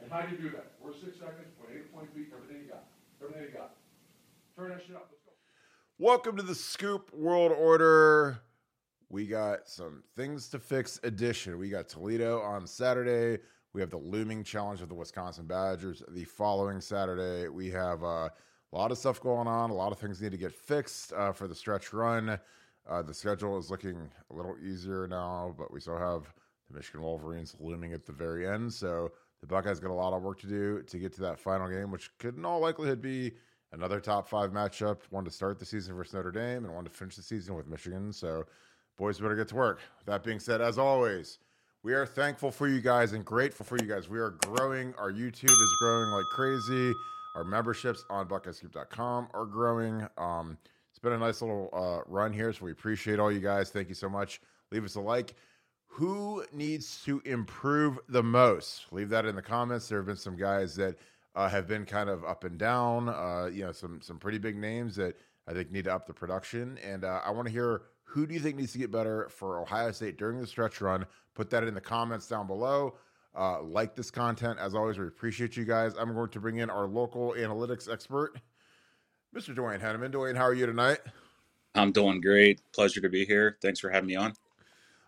And how do you do that? Four six seconds, point eight, point everything you got. Everything you got. Turn that shit up. Let's go. Welcome to the Scoop World Order. We got some things to fix edition. We got Toledo on Saturday. We have the looming challenge of the Wisconsin Badgers the following Saturday. We have uh, a lot of stuff going on. A lot of things need to get fixed uh, for the stretch run. Uh, the schedule is looking a little easier now, but we still have the Michigan Wolverines looming at the very end. So the Buckeyes got a lot of work to do to get to that final game, which could in all likelihood be another top five matchup, one to start the season versus Notre Dame and one to finish the season with Michigan. So, boys better get to work. That being said, as always, we are thankful for you guys and grateful for you guys. We are growing. Our YouTube is growing like crazy. Our memberships on BuckeyeScoop.com are growing. Um, it's been a nice little uh, run here, so we appreciate all you guys. Thank you so much. Leave us a like. Who needs to improve the most? Leave that in the comments. There have been some guys that uh, have been kind of up and down. Uh, you know, some some pretty big names that I think need to up the production. And uh, I want to hear who do you think needs to get better for Ohio State during the stretch run? Put that in the comments down below. Uh, like this content as always. We appreciate you guys. I'm going to bring in our local analytics expert, Mr. Dwayne Henneman. Dwayne, how are you tonight? I'm doing great. Pleasure to be here. Thanks for having me on.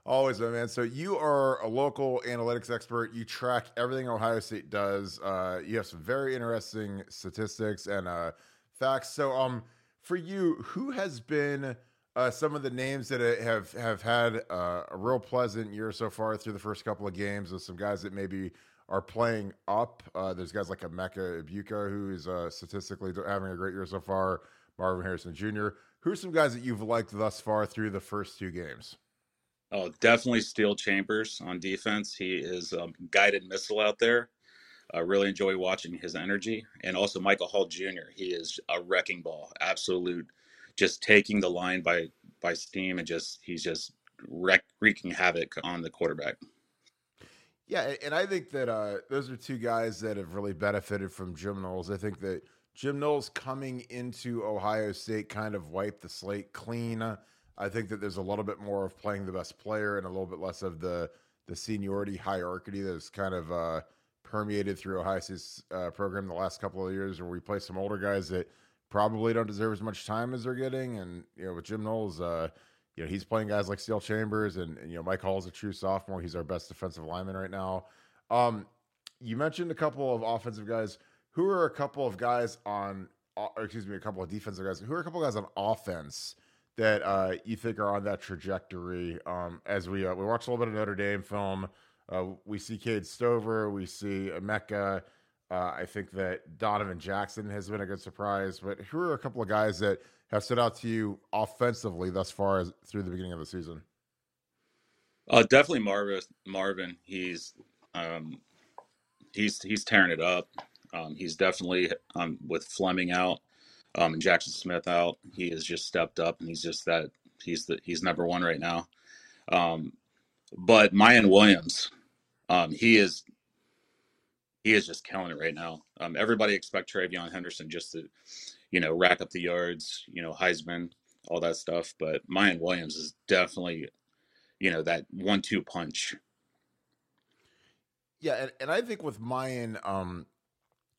Always, my man. So you are a local analytics expert. You track everything Ohio State does. Uh, you have some very interesting statistics and uh, facts. So, um, for you, who has been uh, some of the names that have have had uh, a real pleasant year so far through the first couple of games? With some guys that maybe are playing up. Uh, there's guys like Emeka Egbuka, who is uh, statistically having a great year so far. Marvin Harrison Jr. Who are some guys that you've liked thus far through the first two games? Oh, definitely Steele Chambers on defense. He is a guided missile out there. I really enjoy watching his energy. And also Michael Hall Jr. He is a wrecking ball, absolute, just taking the line by by steam and just he's just wreck, wreaking havoc on the quarterback. Yeah, and I think that uh, those are two guys that have really benefited from Jim Knowles. I think that Jim Knowles coming into Ohio State kind of wiped the slate clean. I think that there's a little bit more of playing the best player and a little bit less of the the seniority hierarchy that's kind of uh, permeated through Ohio State's uh, program the last couple of years, where we play some older guys that probably don't deserve as much time as they're getting. And you know, with Jim Knowles, uh, you know, he's playing guys like Steele Chambers, and, and you know, Mike Hall is a true sophomore. He's our best defensive lineman right now. Um, you mentioned a couple of offensive guys. Who are a couple of guys on? Or excuse me, a couple of defensive guys. Who are a couple of guys on offense? That uh, you think are on that trajectory. Um, as we uh, we watch a little bit of Notre Dame film, uh, we see Cade Stover, we see Emeka. Uh, I think that Donovan Jackson has been a good surprise. But who are a couple of guys that have stood out to you offensively thus far as through the beginning of the season? Uh, definitely Marvin. Marvin, he's um, he's he's tearing it up. Um, he's definitely um, with Fleming out um, and Jackson Smith out. He has just stepped up, and he's just that he's the he's number one right now. Um, but Miyan Williams, um, he is he is just killing it right now. Um, everybody expect TreVeyon Henderson just to, you know, rack up the yards, you know, Heisman, all that stuff. But Miyan Williams is definitely, you know, that one-two punch. Yeah, and, and I think with Miyan, um,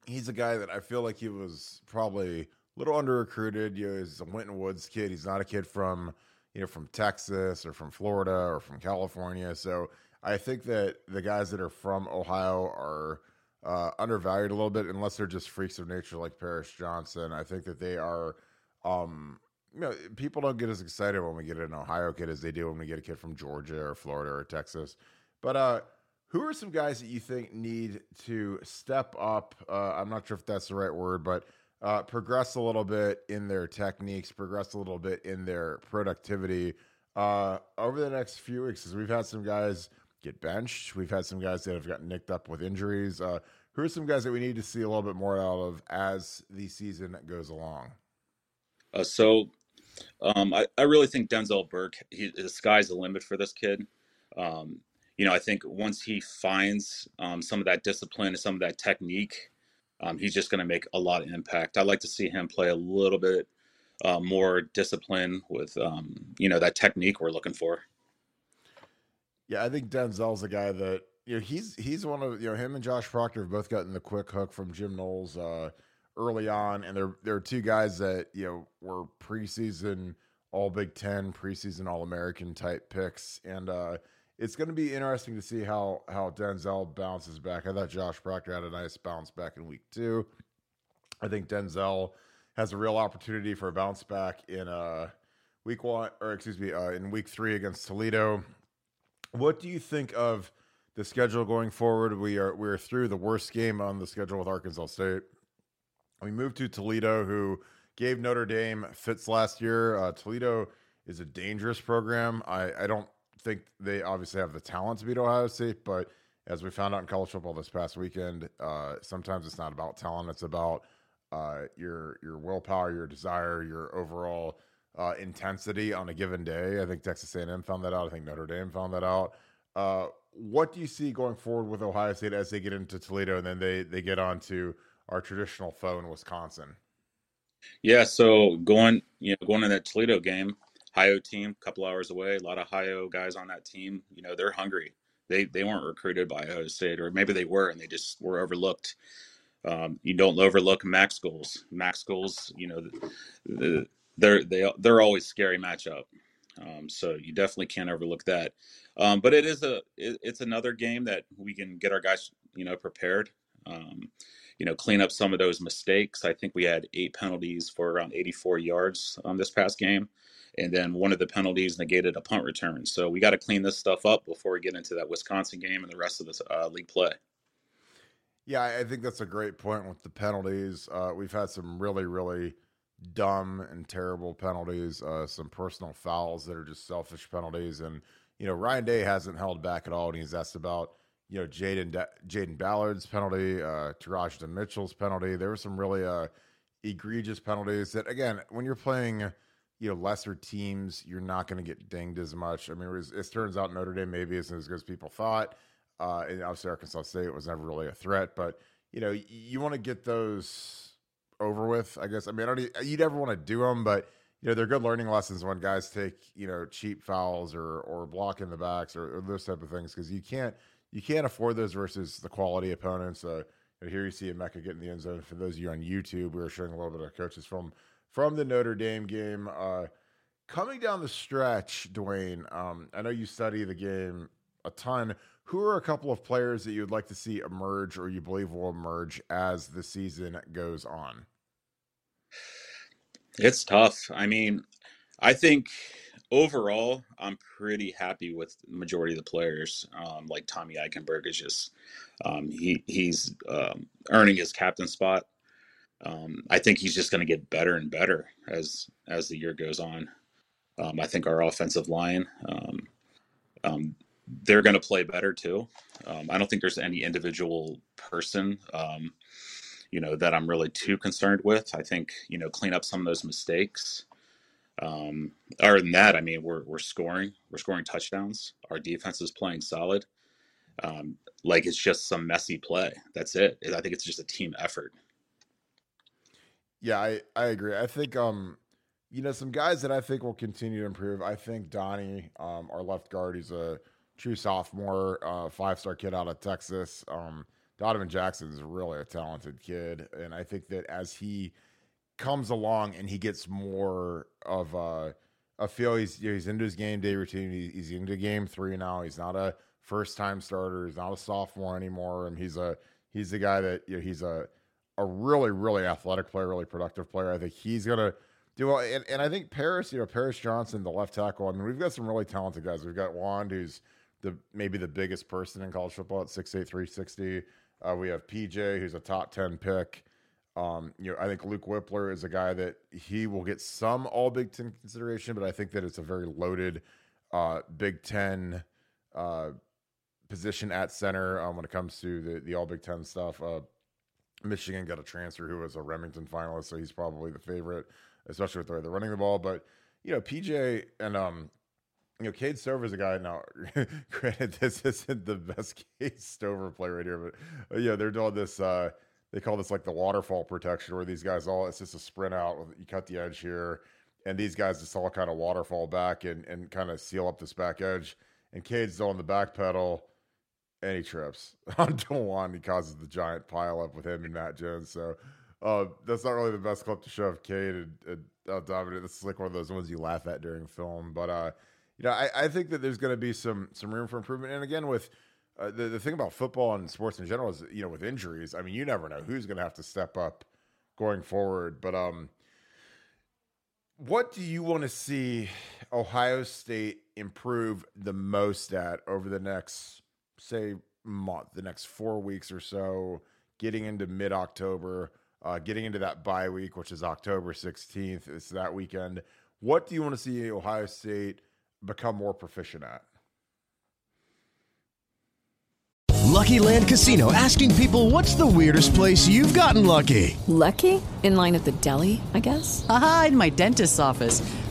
he's a guy that I feel like he was probably little under recruited. You know, he's a Winton Woods kid. He's not a kid from you know from Texas or from Florida or from California. So I think that the guys that are from Ohio are uh, undervalued a little bit, unless they're just freaks of nature like Paris Johnson. I think that they are. Um, you know, people don't get as excited when we get an Ohio kid as they do when we get a kid from Georgia or Florida or Texas. But uh, who are some guys that you think need to step up? Uh, I'm not sure if that's the right word, but uh, progress a little bit in their techniques, progress a little bit in their productivity uh, over the next few weeks. Because we've had some guys get benched, we've had some guys that have gotten nicked up with injuries. Uh, who are some guys that we need to see a little bit more out of as the season goes along? Uh, so um, I, I really think Denzel Burke, he, the sky's the limit for this kid. Um, you know, I think once he finds um, some of that discipline and some of that technique, um, he's just going to make a lot of impact. I'd like to see him play a little bit uh, more discipline with, um, you know, that technique we're looking for. Yeah, I think Denzel's a guy that you know he's he's one of you know him and Josh Proctor have both gotten the quick hook from Jim Knowles. Uh, early on, and they're they're two guys that you know were preseason All Big Ten, preseason All American type picks, and uh, it's going to be interesting to see how how Denzel bounces back. I thought Josh Proctor had a nice bounce back in week two. I think Denzel has a real opportunity for a bounce back in uh, week one, or excuse me, uh, in week three against Toledo. What do you think of the schedule going forward? We are we're through the worst game on the schedule with Arkansas State. We moved to Toledo, who gave Notre Dame fits last year. Uh, Toledo is a dangerous program. I, I don't think they obviously have the talent to beat Ohio State, but as we found out in college football this past weekend, uh, sometimes it's not about talent; it's about uh, your your willpower, your desire, your overall uh, intensity on a given day. I think Texas A&M found that out. I think Notre Dame found that out. Uh, what do you see going forward with Ohio State as they get into Toledo and then they they get on to our traditional foe in Wisconsin. Yeah, so going you know going to that Toledo game, Ohio team, a couple hours away, a lot of Ohio guys on that team. You know they're hungry. They they weren't recruited by Ohio State, or maybe they were and they just were overlooked. Um, you don't overlook MAC schools. MAC schools, you know, the, the, they're they they're always scary matchup. Um, so you definitely can't overlook that. Um, but it is a it, it's another game that we can get our guys you know prepared. Um, you know, clean up some of those mistakes. I think we had eight penalties for around 84 yards on this past game. And then one of the penalties negated a punt return. So we got to clean this stuff up before we get into that Wisconsin game and the rest of this uh, league play. Yeah, I think that's a great point with the penalties. Uh, we've had some really, really dumb and terrible penalties, uh, some personal fouls that are just selfish penalties. And, you know, Ryan Day hasn't held back at all. And he's asked about you know, Jaden Jaden Ballard's penalty, uh, Teradja Mitchell's penalty. There were some really uh, egregious penalties that, again, when you're playing, you know, lesser teams, you're not going to get dinged as much. I mean, it, was, it, turns out Notre Dame maybe isn't as good as people thought. Uh, and obviously, Arkansas State was never really a threat, but you know, you, you want to get those over with. I guess. I mean, I don't, you'd ever want to do them, but you know, they're good learning lessons when guys take you know cheap fouls or or block in the backs or, or those type of things because you can't you can't afford those versus the quality opponents. Uh, here you see Emeka get in the end zone. For those of you on YouTube, we were showing a little bit of coaches from from the Notre Dame game. Uh, coming down the stretch, Dwayne, um, I know you study the game a ton. Who are a couple of players that you'd like to see emerge or you believe will emerge as the season goes on? It's tough. I mean, I think overall, I'm pretty happy with the majority of the players. Um, like Tommy Eichenberg is just um, he he's um, earning his captain spot. Um, I think he's just going to get better and better as as the year goes on. Um, I think our offensive line um, they're going to play better too. I don't think there's any individual person you know that I'm really too concerned with. I think you know clean up some of those mistakes. Um, other than that, I mean, we're we're scoring, we're scoring touchdowns. Our defense is playing solid. Um, like it's just some messy play. That's it. I think it's just a team effort. Yeah, I I agree. I think um, you know, some guys that I think will continue to improve. I think Donnie, um, our left guard, he's a true sophomore, uh, five star kid out of Texas. Um, Donovan Jackson is really a talented kid, and I think that as he comes along and he gets more of a, a feel. He's he's into his game day routine. He's into game three now. He's not a first time starter. He's not a sophomore anymore, and he's a he's the guy that you know, he's a a really really athletic player, really productive player. I think he's gonna do well, and, and I think Paris, you know, Paris Johnson, the left tackle. I mean, we've got some really talented guys. We've got Wand, who's the maybe the biggest person in college football at 6'8", 360. Uh, we have PJ, who's a top ten pick. Um, you know, I think Luke Wypler is a guy that he will get some All Big Ten consideration, but I think that it's a very loaded uh, Big Ten uh, position at center um, when it comes to the the All Big Ten stuff. Uh, Michigan got a transfer who was a Remington finalist, so he's probably the favorite, especially with the way they're running the ball. But you know, PJ and um, you know, Cade Stover is a guy now. granted, this isn't the best Cade Stover play right here, but uh, yeah, they're doing this. Uh, they call this like the waterfall protection, where these guys all it's just a sprint out. You cut the edge here, and these guys just all kind of waterfall back and and kind of seal up this back edge. And Cade's on the back pedal, he trips on Dawand. He causes the giant pile up with him and Matt Jones. So uh, that's not really the best clip to show of Cade and, and how dominant. This is like one of those ones you laugh at during film, but. uh you know, I, I think that there's going to be some some room for improvement. And again, with uh, the the thing about football and sports in general is, you know, with injuries, I mean, you never know who's going to have to step up going forward. But um, what do you want to see Ohio State improve the most at over the next, say, month, the next four weeks or so, getting into mid October, uh, getting into that bye week, which is October 16th? It's that weekend. What do you want to see Ohio State? become more proficient at. Lucky Land Casino asking people what's the weirdest place you've gotten lucky? Lucky? In line at the deli, I guess? Aha, in my dentist's office.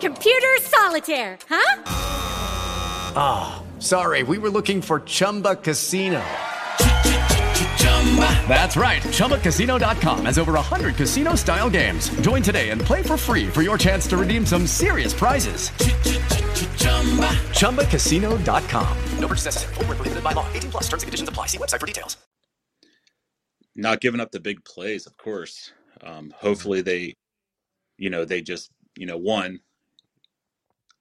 Computer solitaire, huh? Ah, oh, sorry. We were looking for Chumba Casino. That's right. ChumbaCasino.com has over 100 casino style games. Join today and play for free for your chance to redeem some serious prizes. ChumbaCasino.com. No purchase necessary. Full prohibited by law. 18 plus terms and conditions apply. See website for details. Not giving up the big plays, of course. Um, hopefully they, you know, they just, you know, one,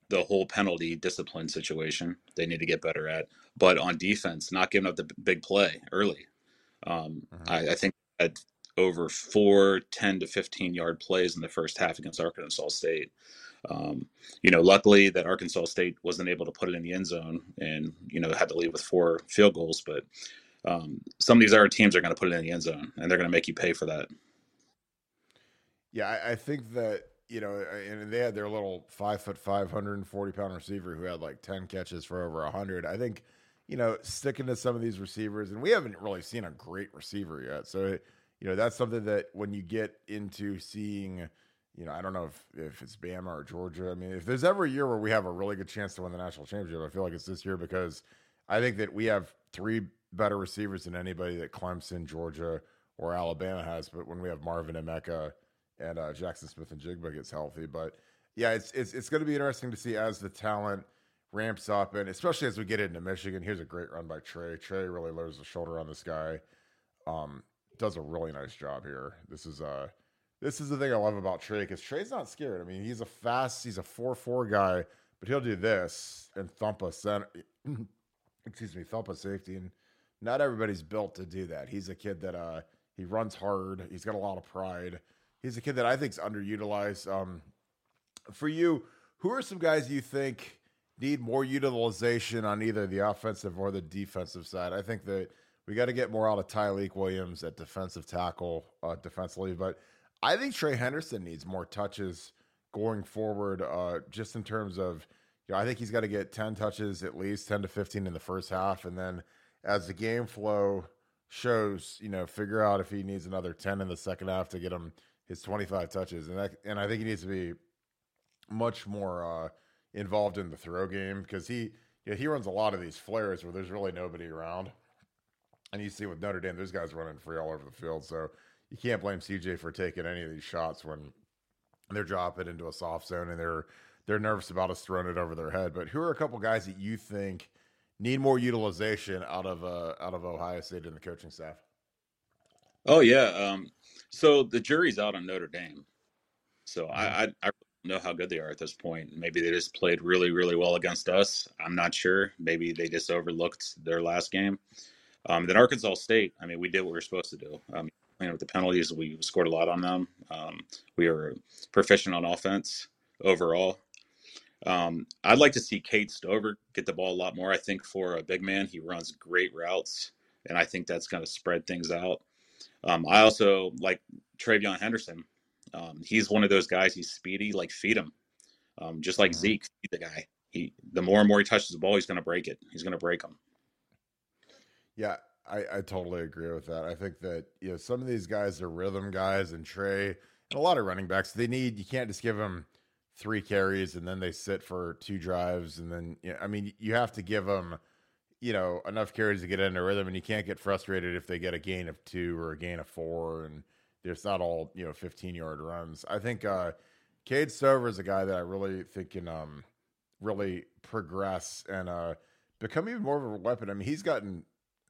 the whole penalty discipline situation they need to get better at. But on defense, not giving up the big play early. Um, uh-huh. I, I, think at over four 10 to 15 yard plays in the first half against Arkansas State. Um, you know, luckily that Arkansas State wasn't able to put it in the end zone and, you know, had to leave with four field goals. But um, some of these other teams are going to put it in the end zone and they're going to make you pay for that. Yeah, I, I think that you know, and they had their little five foot five hundred and forty pound receiver who had like ten catches for over hundred. I think, you know, sticking to some of these receivers, and we haven't really seen a great receiver yet. So, you know, that's something that when you get into seeing, you know, I don't know if if it's Bama or Georgia. I mean, if there's ever a year where we have a really good chance to win the national championship, I feel like it's this year because I think that we have three better receivers than anybody that Clemson, Georgia, or Alabama has. But when we have Marvin and Emeka and uh, Jaxon Smith-Njigba gets healthy. But yeah, it's it's it's going to be interesting to see as the talent ramps up, and especially as we get into Michigan. Here's a great run by Trey. Trey really lowers the shoulder on this guy. Um, does a really nice job here. This is uh this is the thing I love about Trey because Trey's not scared. I mean, he's a fast, he's a four four guy, but he'll do this and thump a center. excuse me, thump a safety, and not everybody's built to do that. He's a kid that uh he runs hard. He's got a lot of pride he's a kid that I think is underutilized. Um, for you, who are some guys you think need more utilization on either the offensive or the defensive side? I think that we got to get more out of Tyleik Williams at defensive tackle, uh, defensively, but I think Trey Henderson needs more touches going forward, uh, just in terms of, you know, I think he's got to get 10 touches at least, 10 to 15 in the first half. And then as the game flow shows, you know, figure out if he needs another 10 in the second half to get him – his 25 touches, and that, and I think he needs to be much more uh, involved in the throw game because he, you yeah, he runs a lot of these flares where there's really nobody around. And you see with Notre Dame, those guys running free all over the field. So you can't blame CJ for taking any of these shots when they're dropping into a soft zone and they're they're nervous about us throwing it over their head. But who are a couple guys that you think need more utilization out of uh, out of Ohio State and the coaching staff? Oh yeah. Um, so the jury's out on Notre Dame. So I, I, I don't know how good they are at this point. Maybe they just played really, really well against us. I'm not sure. Maybe they just overlooked their last game. Um, then Arkansas State. I mean, we did what we were supposed to do. Um, you know, with the penalties, we scored a lot on them. Um, we were proficient on offense overall. Um, I'd like to see Cade Stover get the ball a lot more. I think for a big man, he runs great routes, and I think that's going to spread things out. Um, I also like TreVeyon Henderson. Um, he's one of those guys. He's speedy. Like feed him, um, just like mm-hmm. Zeke. Feed the guy. He the more and more he touches the ball, he's going to break it. He's going to break them. Yeah, I, I totally agree with that. I think that you know some of these guys are rhythm guys, and Trey and a lot of running backs. They need you can't just give them three carries and then they sit for two drives, and then you know, I mean you have to give them you know enough carries to get into rhythm, and you can't get frustrated if they get a gain of two or a gain of four and there's not all you know 15 yard runs. I think uh, Cade Stover is a guy that I really think can um, really progress and uh, become even more of a weapon. I mean, he's gotten,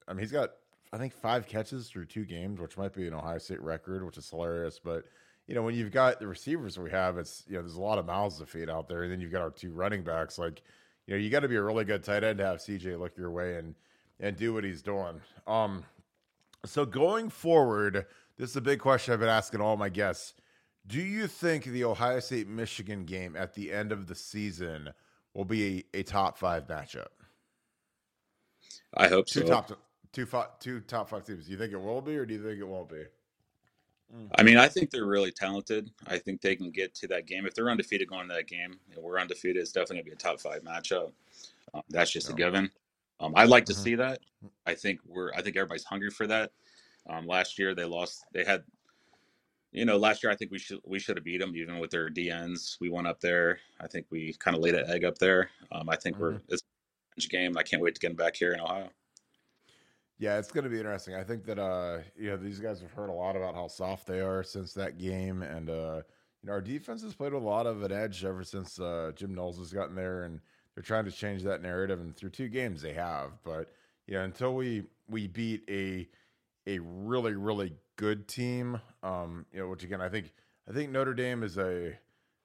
I mean, he's got I think five catches through two games, which might be an Ohio State record, which is hilarious. But you know, when you've got the receivers we have, it's you know, there's a lot of mouths to feed out there, and then you've got our two running backs. Like, you know, you got to be a really good tight end to have CJ look your way and and do what he's doing. Um, so going forward this is a big question I've been asking all my guests. Do you think the Ohio State Michigan game at the end of the season will be a, a top five matchup? I hope two so. Top, two, five, two top five teams. Do you think it will be, or do you think it won't be? I mean, I think they're really talented. I think they can get to that game. If they're undefeated going to that game, and we're undefeated, it's definitely going to be a top five matchup. Um, that's just a given. Um, I'd like to mm-hmm. see that. I think we're. I think everybody's hungry for that. Um, last year they lost. They had, you know, last year I think we should we should have beat them even with their DNs. We went up there. I think we kind of laid an egg up there. Um, I think mm-hmm. we're it's a game. I can't wait to get them back here in Ohio. Yeah, it's going to be interesting. I think that uh, you know these guys have heard a lot about how soft they are since that game, and uh, you know our defense has played with a lot of an edge ever since uh, Jim Knowles has gotten there, and they're trying to change that narrative. And through two games, they have. But you know, until we we beat a a really really good team. Um, you know, which again I think I think Notre Dame is a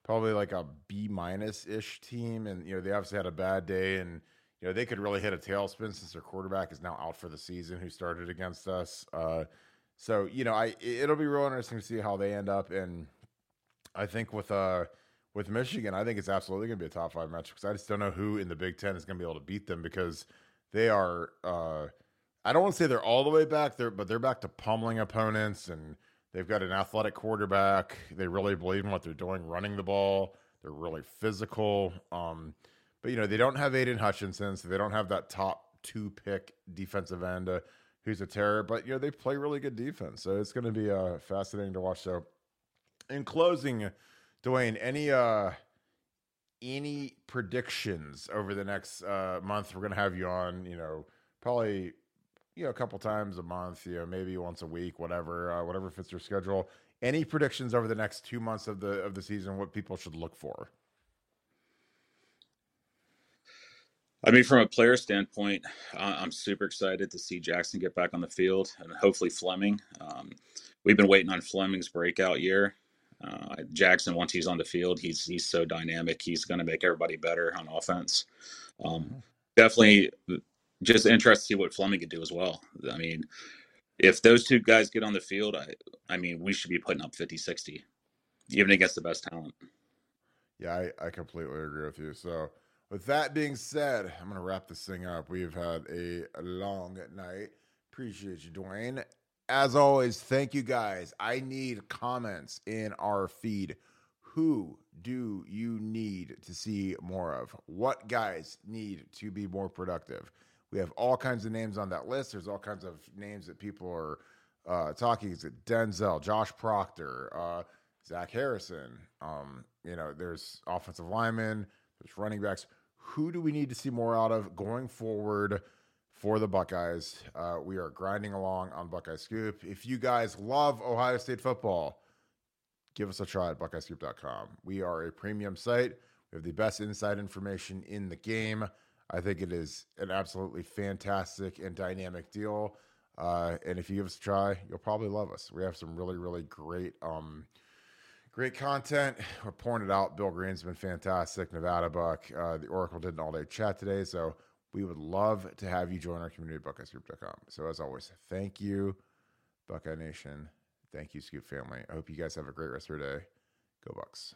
probably like a B minus ish team, and you know they obviously had a bad day, and know they could really hit a tailspin since their quarterback is now out for the season, who started against us. Uh, so you know, I it'll be real interesting to see how they end up, and I think with uh with Michigan, I think it's absolutely going to be a top five match because I just don't know who in the Big Ten is going to be able to beat them because they are. Uh, I don't want to say they're all the way back there, but they're back to pummeling opponents, and they've got an athletic quarterback. They really believe in what they're doing, running the ball. They're really physical. Um, but you know they don't have Aidan Hutchinson, so they don't have that top two pick defensive end uh, who's a terror. But you know they play really good defense, so it's going to be uh, fascinating to watch. So, in closing, Dwayne, any uh, any predictions over the next uh, month? We're going to have you on. You know, probably you know, a couple times a month, you know, maybe once a week, whatever, uh, whatever fits your schedule. Any predictions over the next two months of the of the season? What people should look for? I mean, from a player standpoint, I'm super excited to see Jaxon get back on the field and hopefully Fleming. Um, we've been waiting on Fleming's breakout year. Uh, Jaxon, once he's on the field, he's he's so dynamic. He's going to make everybody better on offense. Um, mm-hmm. definitely just interested to see what Fleming could do as well. I mean, if those two guys get on the field, I, I mean, we should be putting up 50, 60, even against the best talent. Yeah, I, I completely agree with you. So, with that being said, I'm going to wrap this thing up. We've had a, a long night. Appreciate you, Dwayne. As always, thank you guys. I need comments in our feed. Who do you need to see more of? What guys need to be more productive? We have all kinds of names on that list. There's all kinds of names that people are uh, talking. Is it Denzel, Josh Proctor, uh, Zach Harrison? Um, you know, there's offensive linemen, there's running backs. Who do we need to see more out of going forward for the Buckeyes? Uh, we are grinding along on Buckeye Scoop. If you guys love Ohio State football, give us a try at buckeyescoop.com. We are a premium site. We have the best inside information in the game. I think it is an absolutely fantastic and dynamic deal. Uh, and if you give us a try, you'll probably love us. We have some really, really great, um, great content. We're pouring it out. Bill Green's been fantastic. Nevada Buck. Uh, the Oracle did an all-day chat today, so we would love to have you join our community at BuckeyeScoop.com. So as always, thank you, Buckeye Nation. Thank you, Scoop family. I hope you guys have a great rest of your day. Go Bucks.